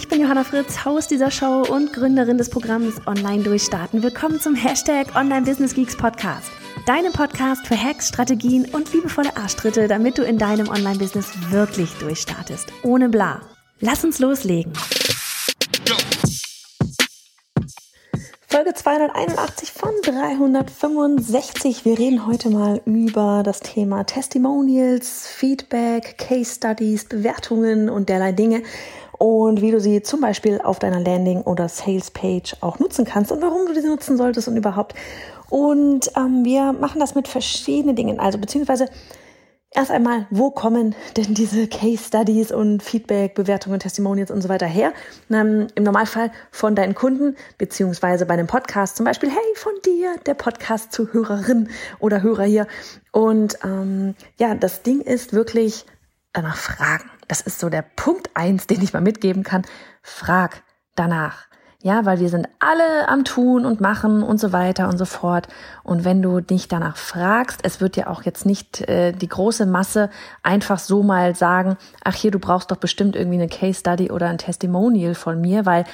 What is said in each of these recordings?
Ich bin Johanna Fritz, Haus dieser Show und Gründerin des Programms Online Durchstarten. Willkommen zum Hashtag Online Business Geeks Podcast. Deinem Podcast für Hacks, Strategien und liebevolle Arschtritte, damit du in deinem Online-Business wirklich durchstartest. Ohne bla. Lass uns loslegen. Folge 281 von 365. Wir reden heute mal über das Thema Testimonials, Feedback, Case Studies, Bewertungen und derlei Dinge und wie du sie zum Beispiel auf deiner Landing- oder Sales-Page auch nutzen kannst und warum du sie nutzen solltest und überhaupt. Und ähm, wir machen das mit verschiedenen Dingen. Also beziehungsweise erst einmal, wo kommen denn diese Case Studies und Feedback, Bewertungen, Testimonials und so weiter her? Ähm, Im Normalfall von deinen Kunden beziehungsweise bei einem Podcast zum Beispiel, hey, von dir, der Podcast-Zuhörerin oder Hörer hier. Und ähm, ja, das Ding ist wirklich danach fragen. Das ist so der Punkt eins, den ich mal mitgeben kann. Frag danach. Ja, weil wir sind alle am Tun und Machen und so weiter und so fort. Und wenn du dich danach fragst, es wird ja auch jetzt nicht äh, die große Masse einfach so mal sagen, ach hier, du brauchst doch bestimmt irgendwie eine Case Study oder ein Testimonial von mir, weil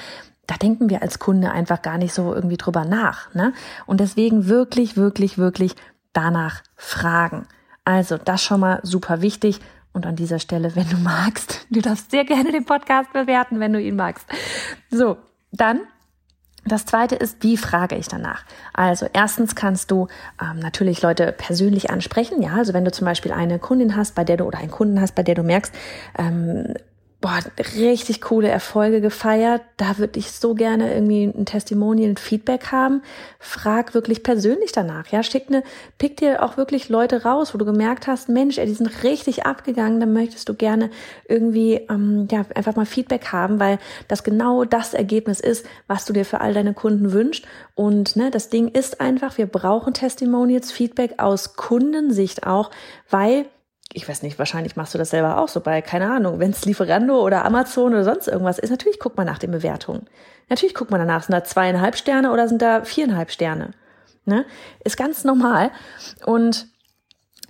da denken wir als Kunde einfach gar nicht so irgendwie drüber nach. Ne? Und deswegen wirklich, wirklich, wirklich danach fragen. Also das schon mal super wichtig. Und an dieser Stelle, wenn du magst, du darfst sehr gerne den Podcast bewerten, wenn du ihn magst. So, dann das zweite ist, wie frage ich danach? Also erstens kannst du ähm, natürlich Leute persönlich ansprechen. Ja, also wenn du zum Beispiel eine Kundin hast, bei der du oder einen Kunden hast, bei der du merkst, ähm, boah, richtig coole Erfolge gefeiert. Da würde ich so gerne irgendwie ein Testimonial, ein Feedback haben. Frag wirklich persönlich danach. Ja, schick ne, pick dir auch wirklich Leute raus, wo du gemerkt hast, Mensch, ey, die sind richtig abgegangen. Dann möchtest du gerne irgendwie, ähm, ja, einfach mal Feedback haben, weil das genau das Ergebnis ist, was du dir für all deine Kunden wünschst. Und ne, das Ding ist einfach, wir brauchen Testimonials, Feedback aus Kundensicht auch, weil ich weiß nicht, wahrscheinlich machst du das selber auch so bei, keine Ahnung, wenn es Lieferando oder Amazon oder sonst irgendwas ist, natürlich guckt man nach den Bewertungen. Natürlich guckt man danach, sind da zweieinhalb Sterne oder sind da viereinhalb Sterne. Ne? Ist ganz normal. Und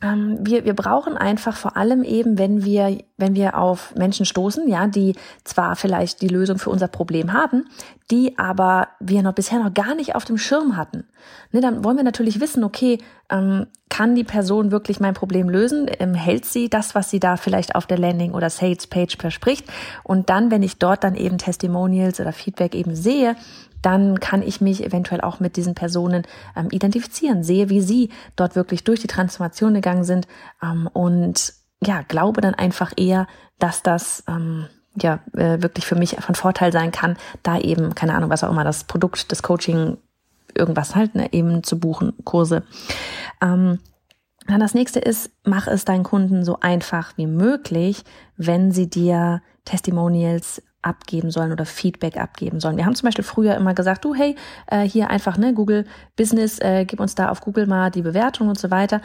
ähm, wir, wir brauchen einfach vor allem eben, wenn wir, wenn wir auf Menschen stoßen, ja, die zwar vielleicht die Lösung für unser Problem haben, die aber wir noch bisher noch gar nicht auf dem Schirm hatten. Ne, dann wollen wir natürlich wissen, okay, ähm, kann die Person wirklich mein Problem lösen? Ähm, hält sie das, was sie da vielleicht auf der Landing oder Sales Page verspricht? Und dann, wenn ich dort dann eben Testimonials oder Feedback eben sehe, dann kann ich mich eventuell auch mit diesen Personen ähm, identifizieren, sehe, wie sie dort wirklich durch die Transformation gegangen sind ähm, und ja, glaube dann einfach eher, dass das ähm, ja äh, wirklich für mich von Vorteil sein kann, da eben, keine Ahnung, was auch immer, das Produkt, das Coaching, irgendwas halt, ne, eben zu buchen, Kurse. Ähm, dann das nächste ist, mach es deinen Kunden so einfach wie möglich, wenn sie dir Testimonials abgeben sollen oder Feedback abgeben sollen. Wir haben zum Beispiel früher immer gesagt, du hey, äh, hier einfach ne Google Business, äh, gib uns da auf Google mal die Bewertung und so weiter.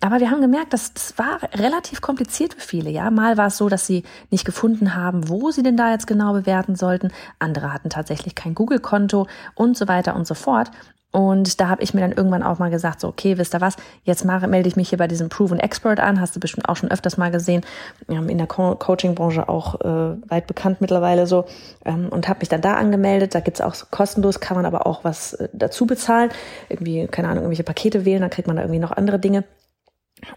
Aber wir haben gemerkt, dass das war relativ kompliziert für viele. Ja, mal war es so, dass sie nicht gefunden haben, wo sie denn da jetzt genau bewerten sollten. Andere hatten tatsächlich kein Google-Konto und so weiter und so fort. Und da habe ich mir dann irgendwann auch mal gesagt, so, okay, wisst ihr was, jetzt mache, melde ich mich hier bei diesem Proven Expert an, hast du bestimmt auch schon öfters mal gesehen, in der Co Coaching-Branche auch äh, weit bekannt mittlerweile so, ähm, und habe mich dann da angemeldet. Da gibt's auch so kostenlos, kann man aber auch was äh, dazu bezahlen, irgendwie, keine Ahnung, irgendwelche Pakete wählen, dann kriegt man da irgendwie noch andere Dinge.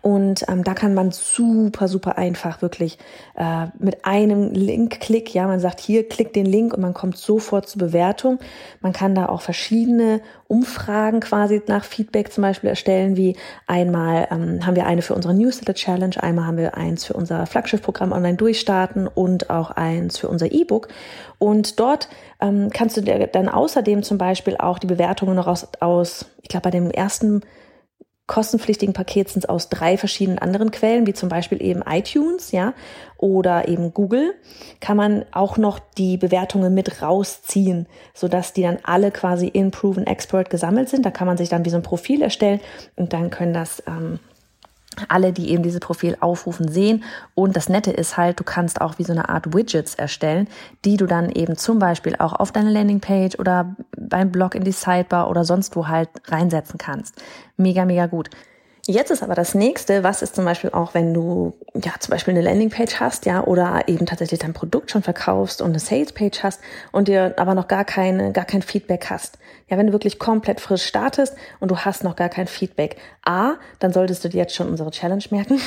Und ähm, da kann man super, super einfach wirklich äh, mit einem Link-Klick, ja, man sagt hier, klick den Link und man kommt sofort zur Bewertung. Man kann da auch verschiedene Umfragen quasi nach Feedback zum Beispiel erstellen, wie einmal ähm, haben wir eine für unsere Newsletter-Challenge, einmal haben wir eins für unser Flaggschiff-Programm online durchstarten und auch eins für unser E-Book. Und dort ähm, kannst du dir dann außerdem zum Beispiel auch die Bewertungen noch aus, aus ich glaube, bei dem ersten kostenpflichtigen Pakets aus drei verschiedenen anderen Quellen, wie zum Beispiel eben iTunes, ja, oder eben Google, kann man auch noch die Bewertungen mit rausziehen, sodass die dann alle quasi in Proven Expert gesammelt sind. Da kann man sich dann wie so ein Profil erstellen und dann können das ähm, alle, die eben dieses Profil aufrufen, sehen. Und das Nette ist halt, du kannst auch wie so eine Art Widgets erstellen, die du dann eben zum Beispiel auch auf deine Landingpage oder beim Blog in die Sidebar oder sonst wo halt reinsetzen kannst. Mega, mega gut. Jetzt ist aber das nächste, was ist zum Beispiel auch, wenn du ja zum Beispiel eine Landingpage hast, ja, oder eben tatsächlich dein Produkt schon verkaufst und eine Salespage hast und dir aber noch gar keine, gar kein Feedback hast. Ja, wenn du wirklich komplett frisch startest und du hast noch gar kein Feedback. A, dann solltest du dir jetzt schon unsere Challenge merken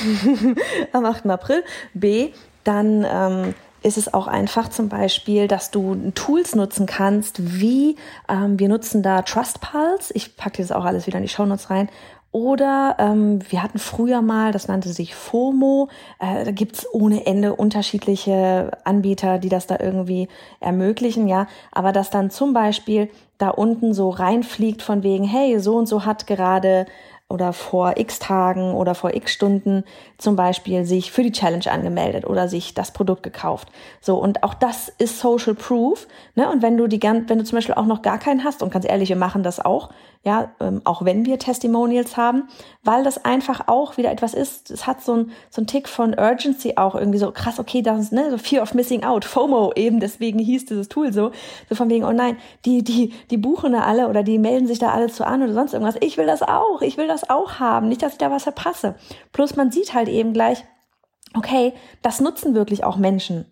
am 8. April. B, dann ähm, ist es auch einfach zum Beispiel, dass du Tools nutzen kannst, wie ähm, wir nutzen da Trustpulse. Ich packe das auch alles wieder in die Shownotes rein oder ähm, wir hatten früher mal, das nannte sich FOMO, äh, da gibt's ohne Ende unterschiedliche Anbieter, die das da irgendwie ermöglichen, ja. Aber dass dann zum Beispiel da unten so reinfliegt von wegen, hey, so und so hat gerade oder vor x Tagen oder vor x Stunden zum Beispiel sich für die Challenge angemeldet oder sich das Produkt gekauft. So, und auch das ist Social Proof. Ne? Und wenn du die wenn du zum Beispiel auch noch gar keinen hast, und ganz ehrlich, wir machen das auch, ja, ähm, auch wenn wir Testimonials haben, weil das einfach auch wieder etwas ist, es hat so ein, so ein Tick von Urgency auch irgendwie so krass, okay, das ist, ne, so Fear of Missing Out, FOMO eben, deswegen hieß dieses Tool so, so von wegen, oh nein, die, die, die buchen da alle oder die melden sich da alle zu an oder sonst irgendwas, ich will das auch, ich will das auch haben, nicht, dass ich da was verpasse. Plus man sieht halt eben gleich, okay, das nutzen wirklich auch Menschen.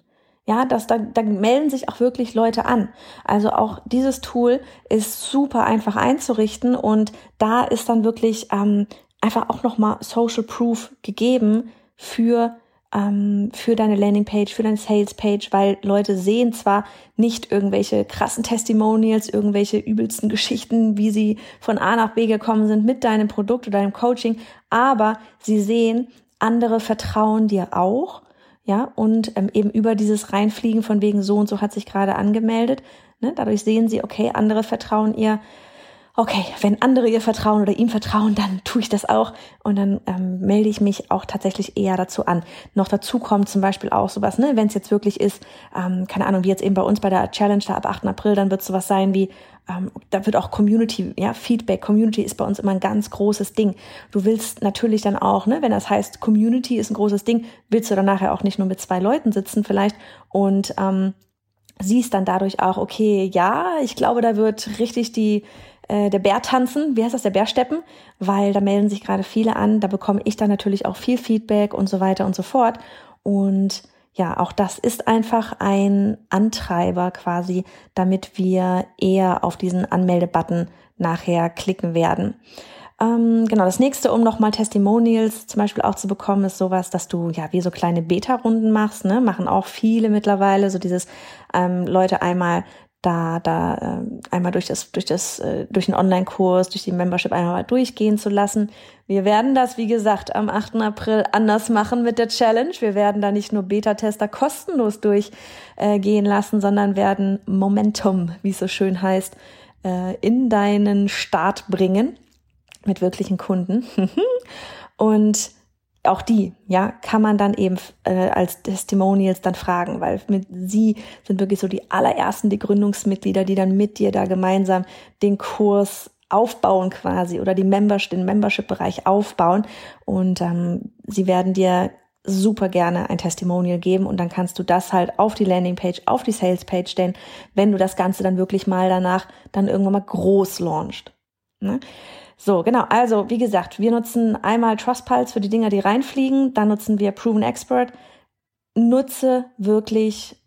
Ja, das, da, da melden sich auch wirklich Leute an. Also auch dieses Tool ist super einfach einzurichten und da ist dann wirklich ähm, einfach auch nochmal Social Proof gegeben für ähm, für deine Landingpage, für deine Salespage, weil Leute sehen zwar nicht irgendwelche krassen Testimonials, irgendwelche übelsten Geschichten, wie sie von A nach B gekommen sind mit deinem Produkt oder deinem Coaching, aber sie sehen, andere vertrauen dir auch ja, und ähm, eben über dieses Reinfliegen von wegen so und so hat sich gerade angemeldet. Ne? Dadurch sehen sie, okay, andere vertrauen ihr. Okay, wenn andere ihr vertrauen oder ihm vertrauen, dann tue ich das auch und dann ähm, melde ich mich auch tatsächlich eher dazu an. Noch dazu kommt zum Beispiel auch sowas, ne, wenn es jetzt wirklich ist, ähm, keine Ahnung, wie jetzt eben bei uns bei der Challenge da ab 8. April, dann wird sowas sein wie, ähm, da wird auch Community, ja, Feedback, Community ist bei uns immer ein ganz großes Ding. Du willst natürlich dann auch, ne, wenn das heißt, Community ist ein großes Ding, willst du dann nachher auch nicht nur mit zwei Leuten sitzen vielleicht und ähm, siehst dann dadurch auch, okay, ja, ich glaube, da wird richtig die äh, der Bär tanzen, wie heißt das, der Bärsteppen, weil da melden sich gerade viele an, da bekomme ich dann natürlich auch viel Feedback und so weiter und so fort und ja, auch das ist einfach ein Antreiber quasi, damit wir eher auf diesen Anmeldebutton nachher klicken werden. Ähm, genau, das nächste, um nochmal Testimonials zum Beispiel auch zu bekommen, ist sowas, dass du ja wie so kleine Beta-Runden machst, ne? Machen auch viele mittlerweile, so dieses ähm, Leute einmal da da äh, einmal durch das durch das äh, durch den Online-Kurs, durch die Membership einmal mal durchgehen zu lassen. Wir werden das wie gesagt am 8. April anders machen mit der Challenge. Wir werden da nicht nur Beta-Tester kostenlos durchgehen äh, lassen, sondern werden Momentum, wie es so schön heißt, äh, in deinen Start bringen mit wirklichen Kunden. Und auch die, ja, kann man dann eben äh, als Testimonials dann fragen, weil mit sie sind wirklich so die allerersten, die Gründungsmitglieder, die dann mit dir da gemeinsam den Kurs aufbauen quasi oder die Membership, den Membership-Bereich aufbauen und ähm, sie werden dir super gerne ein Testimonial geben und dann kannst du das halt auf die Landingpage, auf die Salespage stellen, wenn du das Ganze dann wirklich mal danach dann irgendwann mal groß launcht. Ne? So, genau. Also, wie gesagt, wir nutzen einmal Trustpulse für die Dinger, die reinfliegen. Dann nutzen wir Proven Expert. Nutze wirklich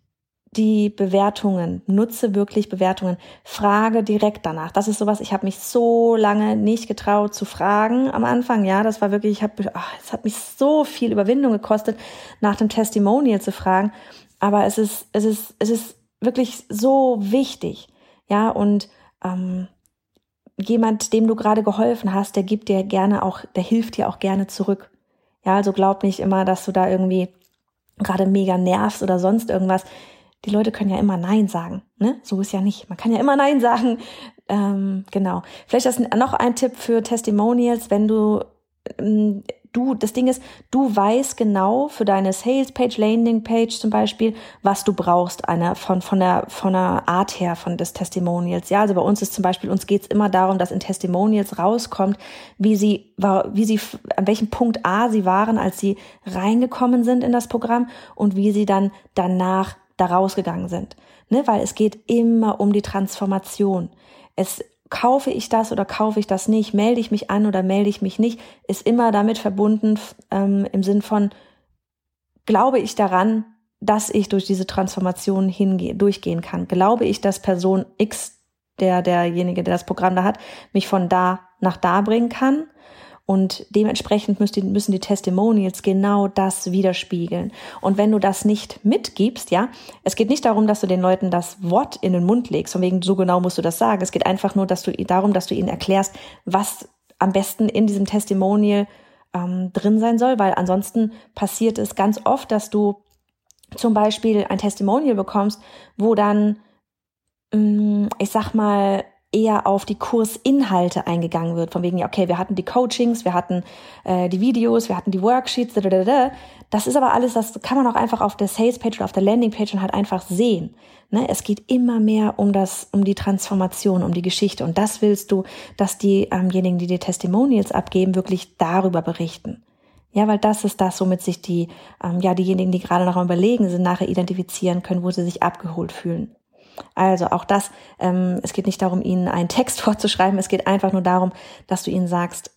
die Bewertungen. Nutze wirklich Bewertungen. Frage direkt danach. Das ist sowas, ich habe mich so lange nicht getraut zu fragen am Anfang. Ja, das war wirklich, ich habe, ah, es hat mich so viel Überwindung gekostet, nach dem Testimonial zu fragen. Aber es ist, es ist, es ist wirklich so wichtig. Ja, und ähm, jemand, dem du gerade geholfen hast, der gibt dir gerne auch, der hilft dir auch gerne zurück. Ja, also glaub nicht immer, dass du da irgendwie gerade mega nervst oder sonst irgendwas. Die Leute können ja immer Nein sagen, ne? So ist ja nicht. Man kann ja immer Nein sagen. Ähm, genau. Vielleicht ist noch ein Tipp für Testimonials, wenn du ähm, du, das Ding ist, du weißt genau für deine Sales Page, Landing Page zum Beispiel, was du brauchst, eine, von, von der, von der Art her, von des Testimonials. Ja, also bei uns ist zum Beispiel, uns geht's immer darum, dass in Testimonials rauskommt, wie sie, wie sie, an welchem Punkt A sie waren, als sie reingekommen sind in das Programm und wie sie dann danach da rausgegangen sind. Ne, weil es geht immer um die Transformation. Es kaufe ich das oder kaufe ich das nicht, melde ich mich an oder melde ich mich nicht, ist immer damit verbunden ähm, im Sinn von, glaube ich daran, dass ich durch diese Transformation hingehe, durchgehen kann. Glaube ich, dass Person X, der derjenige, der das Programm da hat, mich von da nach da bringen kann und dementsprechend müssen die, Testimonials genau das widerspiegeln. Und wenn du das nicht mitgibst, ja, es geht nicht darum, dass du den Leuten das Wort in den Mund legst, von wegen so genau musst du das sagen. Es geht einfach nur, dass du darum, dass du ihnen erklärst, was am besten in diesem Testimonial ähm, drin sein soll, weil ansonsten passiert es ganz oft, dass du zum Beispiel ein Testimonial bekommst, wo dann, mm, ich sag mal, eher auf die Kursinhalte eingegangen wird. Von wegen, ja, okay, wir hatten die Coachings, wir hatten äh, die Videos, wir hatten die Worksheets, da, da, da. das ist aber alles, das kann man auch einfach auf der Sales-Page oder auf der Landing-Page halt einfach sehen. Ne? Es geht immer mehr um das, um die Transformation, um die Geschichte. Und das willst du, dass diejenigen, ähm die dir Testimonials abgeben, wirklich darüber berichten. Ja, weil das ist das, womit sich die, ähm, ja, diejenigen, die gerade noch am Überlegen sind, nachher identifizieren können, wo sie sich abgeholt fühlen. Also auch das, ähm, es geht nicht darum, ihnen einen Text vorzuschreiben, es geht einfach nur darum, dass du ihnen sagst,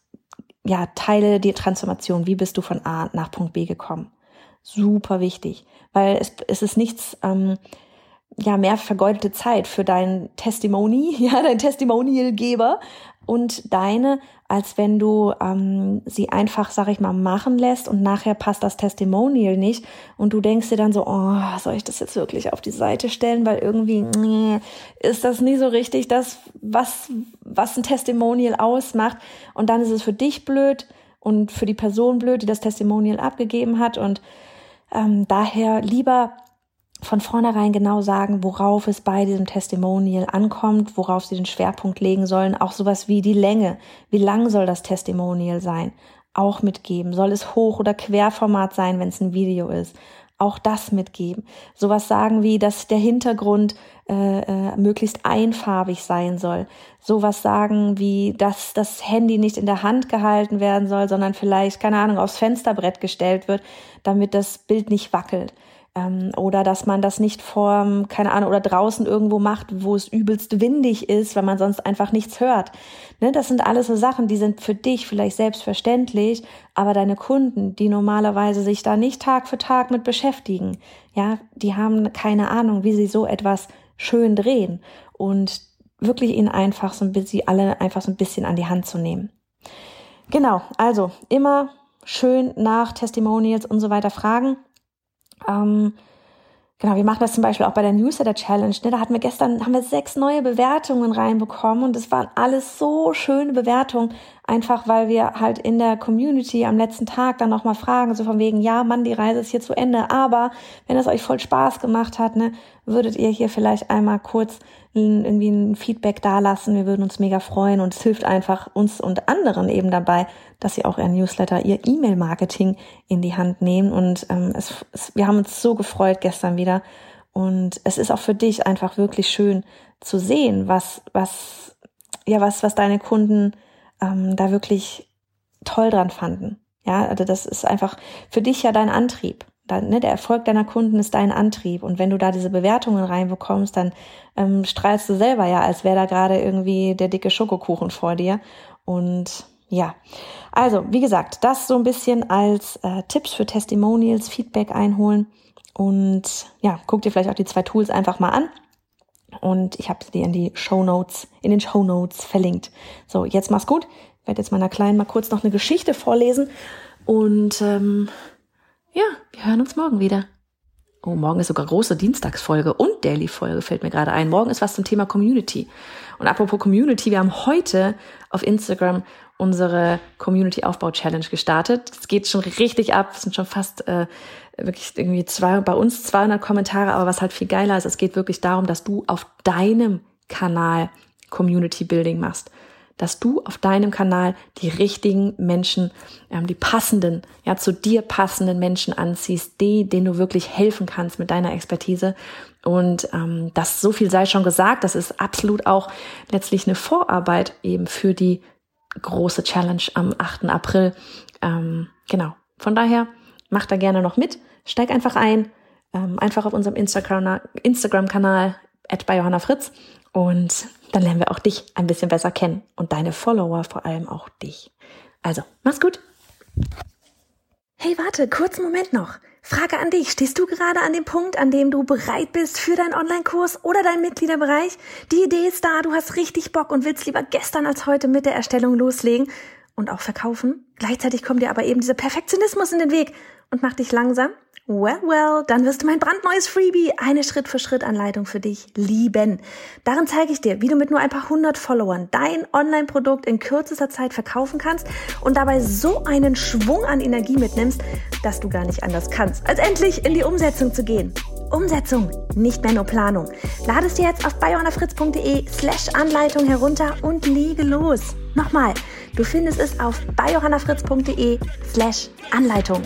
ja, teile die Transformation, wie bist du von A nach Punkt B gekommen. Super wichtig, weil es, es ist nichts, ähm, ja, mehr vergeudete Zeit für dein Testimony, ja, dein Testimonialgeber und deine, als wenn du ähm, sie einfach, sag ich mal, machen lässt und nachher passt das Testimonial nicht und du denkst dir dann so, oh, soll ich das jetzt wirklich auf die Seite stellen, weil irgendwie nee, ist das nie so richtig das, was, was ein Testimonial ausmacht. Und dann ist es für dich blöd und für die Person blöd, die das Testimonial abgegeben hat und ähm, daher lieber von vornherein genau sagen, worauf es bei diesem Testimonial ankommt, worauf sie den Schwerpunkt legen sollen. Auch sowas wie die Länge. Wie lang soll das Testimonial sein? Auch mitgeben. Soll es Hoch- oder Querformat sein, wenn es ein Video ist? Auch das mitgeben. Sowas sagen wie, dass der Hintergrund äh, äh, möglichst einfarbig sein soll. Sowas sagen wie, dass das Handy nicht in der Hand gehalten werden soll, sondern vielleicht, keine Ahnung, aufs Fensterbrett gestellt wird, damit das Bild nicht wackelt ähm, oder dass man das nicht vor, keine Ahnung, oder draußen irgendwo macht, wo es übelst windig ist, weil man sonst einfach nichts hört. Ne, das sind alles so Sachen, die sind für dich vielleicht selbstverständlich, aber deine Kunden, die normalerweise sich da nicht Tag für Tag mit beschäftigen, ja, die haben keine Ahnung, wie sie so etwas schön drehen und wirklich ihnen einfach so ein bisschen, sie alle einfach so ein bisschen an die Hand zu nehmen. Genau, also immer schön nach Testimonials und so weiter fragen ähm, genau, wir machen das zum Beispiel auch bei der Newsletter Challenge. Ne? Da hatten wir gestern, haben wir sechs neue Bewertungen reinbekommen und es waren alles so schöne Bewertungen, einfach weil wir halt in der Community am letzten Tag dann nochmal fragen, so von wegen, ja, Mann, die Reise ist hier zu Ende, aber wenn es euch voll Spaß gemacht hat, ne, würdet ihr hier vielleicht einmal kurz irgendwie ein Feedback dalassen. Wir würden uns mega freuen und es hilft einfach uns und anderen eben dabei, dass sie auch ihr Newsletter, ihr E-Mail-Marketing in die Hand nehmen. Und ähm, es, es, wir haben uns so gefreut gestern wieder. Und es ist auch für dich einfach wirklich schön zu sehen, was, was, ja, was, was deine Kunden ähm, da wirklich toll dran fanden. Ja, also das ist einfach für dich ja dein Antrieb. Dann, ne, der Erfolg deiner Kunden ist dein Antrieb. Und wenn du da diese Bewertungen reinbekommst, dann ähm, strahlst du selber ja, als wäre da gerade irgendwie der dicke Schokokuchen vor dir. Und ja, also wie gesagt, das so ein bisschen als äh, Tipps für Testimonials, Feedback einholen. Und ja, guck dir vielleicht auch die zwei Tools einfach mal an. Und ich habe sie dir in die Show Notes, in den Show Notes verlinkt. So, jetzt mach's gut. Ich werde jetzt meiner Kleinen mal kurz noch eine Geschichte vorlesen. Und ähm, ja, wir hören uns morgen wieder. Oh, morgen ist sogar große Dienstagsfolge und Daily-Folge, fällt mir gerade ein. Morgen ist was zum Thema Community. Und apropos Community, wir haben heute auf Instagram unsere Community-Aufbau-Challenge gestartet. Es geht schon richtig ab. Es sind schon fast äh, wirklich irgendwie zwei, bei uns 200 Kommentare. Aber was halt viel geiler ist, es geht wirklich darum, dass du auf deinem Kanal Community Building machst. dass du auf deinem Kanal die richtigen Menschen, ähm, die passenden, ja, zu dir passenden Menschen anziehst, die, denen du wirklich helfen kannst mit deiner Expertise. Und ähm, das so viel sei schon gesagt, das ist absolut auch letztlich eine Vorarbeit eben für die große Challenge am 8. April. Ähm, genau. Von daher, mach da gerne noch mit, steig einfach ein, ähm, einfach auf unserem Instagram-Kanal, Instagram bei Johanna Fritz und dann lernen wir auch dich ein bisschen besser kennen und deine Follower vor allem auch dich. Also, mach's gut. Hey, warte, kurzen Moment noch. Frage an dich. Stehst du gerade an dem Punkt, an dem du bereit bist für deinen Online-Kurs oder deinen Mitgliederbereich? Die Idee ist da, du hast richtig Bock und willst lieber gestern als heute mit der Erstellung loslegen und auch verkaufen. Gleichzeitig kommt dir aber eben dieser Perfektionismus in den Weg und macht dich langsam Well, well, dann wirst du mein brandneues Freebie, eine Schritt-für-Schritt-Anleitung für dich lieben. Darin zeige ich dir, wie du mit nur ein paar hundert Followern dein Online-Produkt in kürzester Zeit verkaufen kannst und dabei so einen Schwung an Energie mitnimmst, dass du gar nicht anders kannst, als endlich in die Umsetzung zu gehen. Umsetzung, nicht mehr nur Planung. Lade es dir jetzt auf biohannafritz.de slash Anleitung herunter und lege los. Nochmal, du findest es auf biohannafritz.de slash Anleitung.